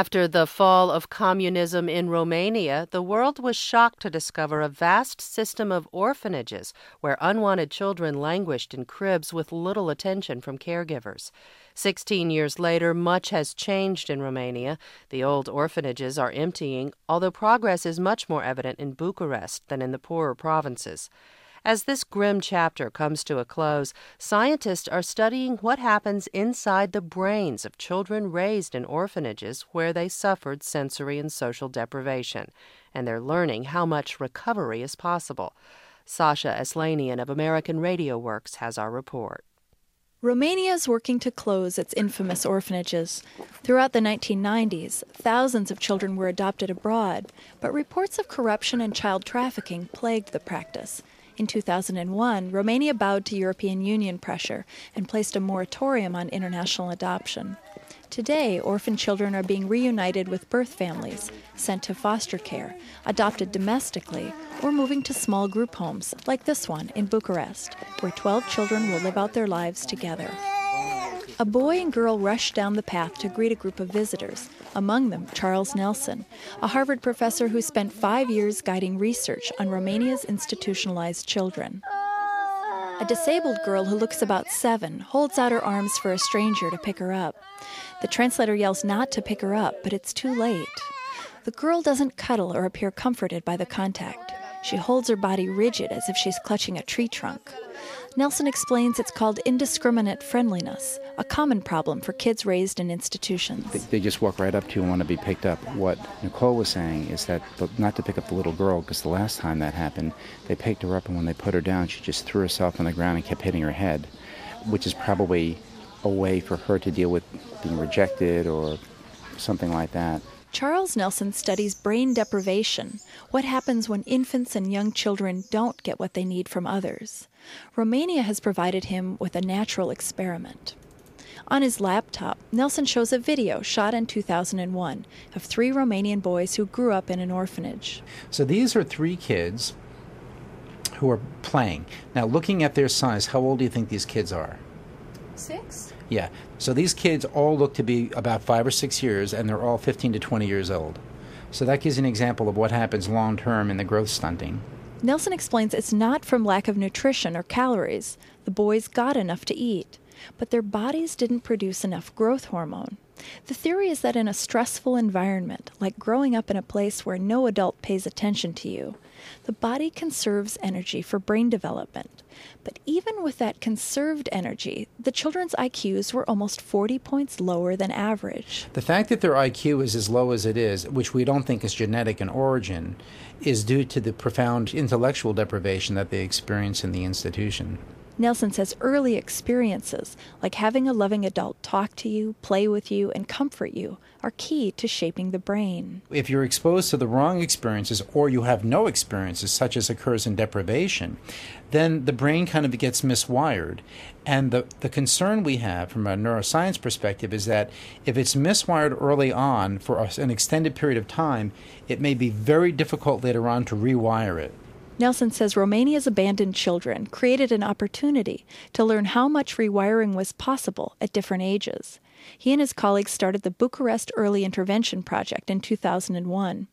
After the fall of communism in Romania, the world was shocked to discover a vast system of orphanages where unwanted children languished in cribs with little attention from caregivers. Sixteen years later, much has changed in Romania. The old orphanages are emptying, although progress is much more evident in Bucharest than in the poorer provinces. As this grim chapter comes to a close, scientists are studying what happens inside the brains of children raised in orphanages where they suffered sensory and social deprivation, and they're learning how much recovery is possible. Sasha Aslanian of American Radio Works has our report. Romania is working to close its infamous orphanages. Throughout the 1990s, thousands of children were adopted abroad, but reports of corruption and child trafficking plagued the practice. In 2001, Romania bowed to European Union pressure and placed a moratorium on international adoption. Today, orphan children are being reunited with birth families, sent to foster care, adopted domestically, or moving to small group homes like this one in Bucharest, where 12 children will live out their lives together. A boy and girl rush down the path to greet a group of visitors, among them Charles Nelson, a Harvard professor who spent five years guiding research on Romania's institutionalized children. A disabled girl who looks about seven holds out her arms for a stranger to pick her up. The translator yells not to pick her up, but it's too late. The girl doesn't cuddle or appear comforted by the contact. She holds her body rigid as if she's clutching a tree trunk. Nelson explains it's called indiscriminate friendliness, a common problem for kids raised in institutions. They, they just walk right up to you and want to be picked up. What Nicole was saying is that not to pick up the little girl, because the last time that happened, they picked her up and when they put her down, she just threw herself on the ground and kept hitting her head, which is probably a way for her to deal with being rejected or something like that. Charles Nelson studies brain deprivation, what happens when infants and young children don't get what they need from others. Romania has provided him with a natural experiment. On his laptop, Nelson shows a video shot in 2001 of three Romanian boys who grew up in an orphanage. So these are three kids who are playing. Now, looking at their size, how old do you think these kids are? Six? Yeah. So these kids all look to be about five or six years, and they're all 15 to 20 years old. So that gives an example of what happens long term in the growth stunting. Nelson explains it's not from lack of nutrition or calories. The boys got enough to eat, but their bodies didn't produce enough growth hormone. The theory is that in a stressful environment, like growing up in a place where no adult pays attention to you, the body conserves energy for brain development. But even with that conserved energy, the children's IQs were almost 40 points lower than average. The fact that their IQ is as low as it is, which we don't think is genetic in origin, is due to the profound intellectual deprivation that they experience in the institution. Nelson says early experiences, like having a loving adult talk to you, play with you, and comfort you, are key to shaping the brain. If you're exposed to the wrong experiences or you have no experiences, such as occurs in deprivation, then the brain kind of gets miswired. And the, the concern we have from a neuroscience perspective is that if it's miswired early on for an extended period of time, it may be very difficult later on to rewire it. Nelson says Romania's abandoned children created an opportunity to learn how much rewiring was possible at different ages. He and his colleagues started the Bucharest Early Intervention Project in 2001.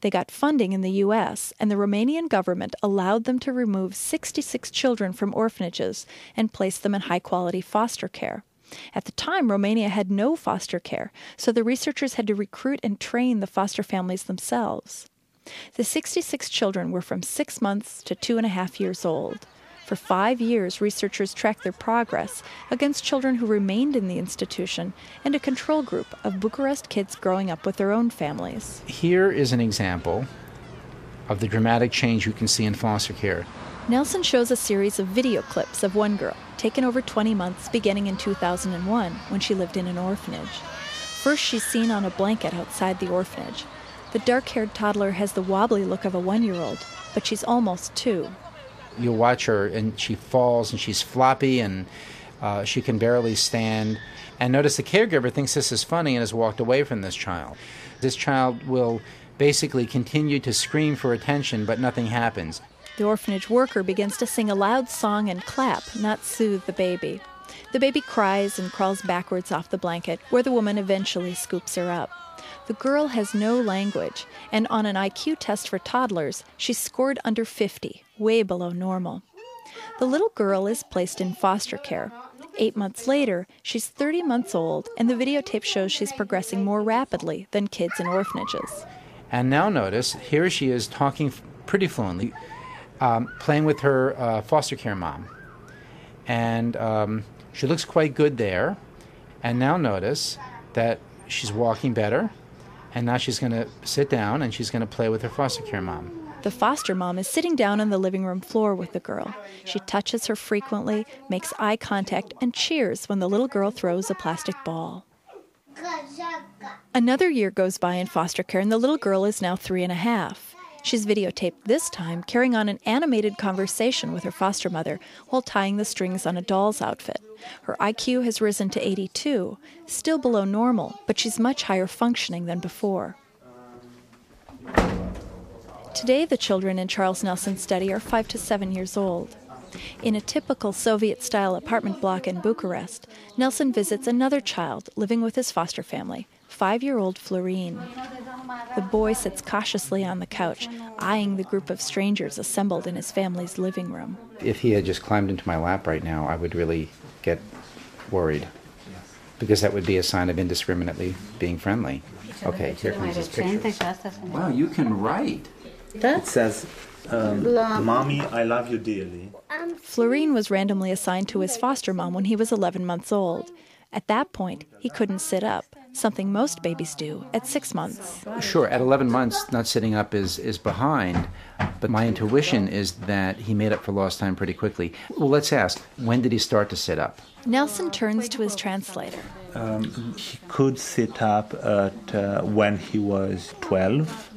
They got funding in the U.S., and the Romanian government allowed them to remove 66 children from orphanages and place them in high quality foster care. At the time, Romania had no foster care, so the researchers had to recruit and train the foster families themselves. The 66 children were from six months to two and a half years old. For five years, researchers tracked their progress against children who remained in the institution and a control group of Bucharest kids growing up with their own families. Here is an example of the dramatic change you can see in foster care. Nelson shows a series of video clips of one girl, taken over 20 months beginning in 2001 when she lived in an orphanage. First, she's seen on a blanket outside the orphanage. The dark haired toddler has the wobbly look of a one year old, but she's almost two. You'll watch her, and she falls, and she's floppy, and uh, she can barely stand. And notice the caregiver thinks this is funny and has walked away from this child. This child will basically continue to scream for attention, but nothing happens. The orphanage worker begins to sing a loud song and clap, not soothe the baby. The baby cries and crawls backwards off the blanket, where the woman eventually scoops her up. The girl has no language, and on an IQ test for toddlers, she scored under 50, way below normal. The little girl is placed in foster care. Eight months later, she's 30 months old, and the videotape shows she's progressing more rapidly than kids in orphanages. And now notice, here she is talking pretty fluently, um, playing with her uh, foster care mom. And um, she looks quite good there. And now notice that she's walking better. And now she's going to sit down and she's going to play with her foster care mom. The foster mom is sitting down on the living room floor with the girl. She touches her frequently, makes eye contact, and cheers when the little girl throws a plastic ball. Another year goes by in foster care, and the little girl is now three and a half. She's videotaped this time carrying on an animated conversation with her foster mother while tying the strings on a doll's outfit. Her IQ has risen to 82, still below normal, but she's much higher functioning than before. Today, the children in Charles Nelson's study are five to seven years old. In a typical Soviet style apartment block in Bucharest, Nelson visits another child living with his foster family, five year old Florine. The boy sits cautiously on the couch, eyeing the group of strangers assembled in his family's living room. If he had just climbed into my lap right now, I would really get worried because that would be a sign of indiscriminately being friendly. Okay, here comes his picture. Wow, you can write. It says, um, Mommy, I love you dearly. Florine was randomly assigned to his foster mom when he was 11 months old. At that point, he couldn't sit up, something most babies do at six months. Sure, at 11 months, not sitting up is, is behind, but my intuition is that he made up for lost time pretty quickly. Well, let's ask when did he start to sit up? Nelson turns to his translator. Um, he could sit up at uh, when he was 12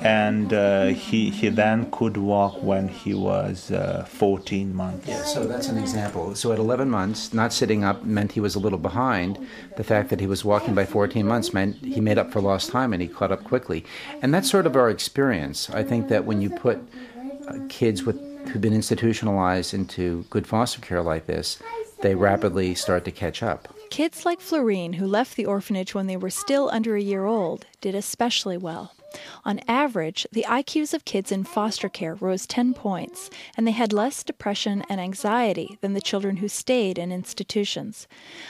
and uh, he he then could walk when he was uh, 14 months. Yeah, so that's an example. So at 11 months, not sitting up meant he was a little behind. The fact that he was walking by 14 months meant he made up for lost time and he caught up quickly. And that's sort of our experience. I think that when you put uh, kids with who've been institutionalized into good foster care like this, they rapidly start to catch up. Kids like Florine, who left the orphanage when they were still under a year old, did especially well. On average, the IQs of kids in foster care rose 10 points, and they had less depression and anxiety than the children who stayed in institutions.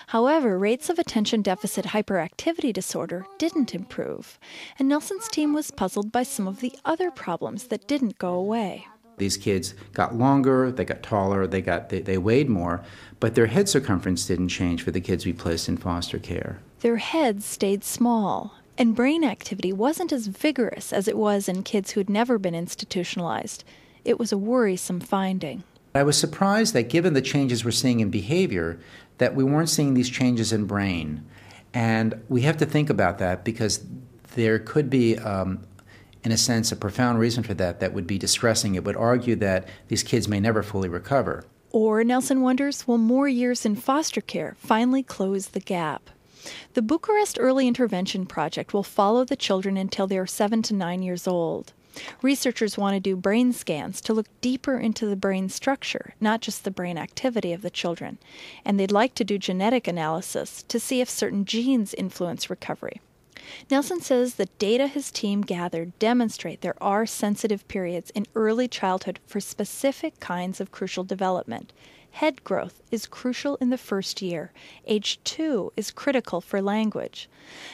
However, rates of attention deficit hyperactivity disorder didn't improve, and Nelson's team was puzzled by some of the other problems that didn't go away. These kids got longer, they got taller, they got they, they weighed more, but their head circumference didn't change for the kids we placed in foster care. Their heads stayed small, and brain activity wasn't as vigorous as it was in kids who'd never been institutionalized. It was a worrisome finding. I was surprised that given the changes we're seeing in behavior, that we weren't seeing these changes in brain. And we have to think about that because there could be, um, in a sense, a profound reason for that that would be distressing. It would argue that these kids may never fully recover. Or, Nelson wonders, will more years in foster care finally close the gap? The Bucharest Early Intervention Project will follow the children until they are seven to nine years old. Researchers want to do brain scans to look deeper into the brain structure, not just the brain activity of the children. And they'd like to do genetic analysis to see if certain genes influence recovery. Nelson says the data his team gathered demonstrate there are sensitive periods in early childhood for specific kinds of crucial development. Head growth is crucial in the first year. Age two is critical for language.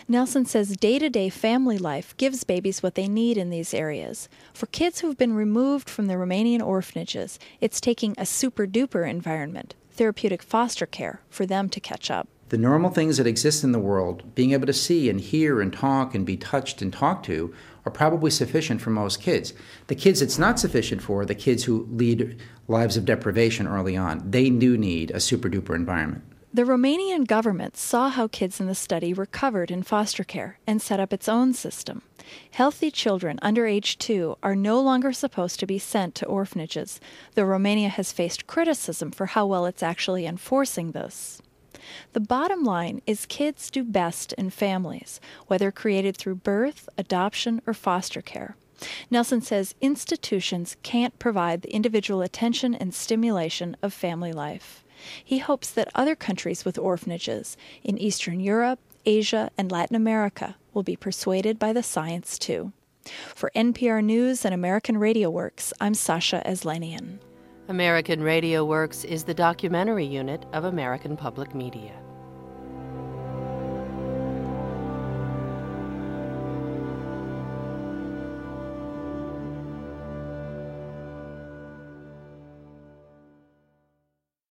Nelson says day to day family life gives babies what they need in these areas. For kids who've been removed from the Romanian orphanages, it's taking a super duper environment, therapeutic foster care, for them to catch up. The normal things that exist in the world, being able to see and hear and talk and be touched and talked to, are probably sufficient for most kids. The kids it's not sufficient for are the kids who lead lives of deprivation early on. They do need a super duper environment. The Romanian government saw how kids in the study recovered in foster care and set up its own system. Healthy children under age two are no longer supposed to be sent to orphanages, though Romania has faced criticism for how well it's actually enforcing this. The bottom line is kids do best in families, whether created through birth, adoption, or foster care. Nelson says institutions can't provide the individual attention and stimulation of family life. He hopes that other countries with orphanages in Eastern Europe, Asia, and Latin America will be persuaded by the science too. For NPR News and American Radio Works, I'm Sasha Aslanian. American Radio Works is the documentary unit of American Public Media.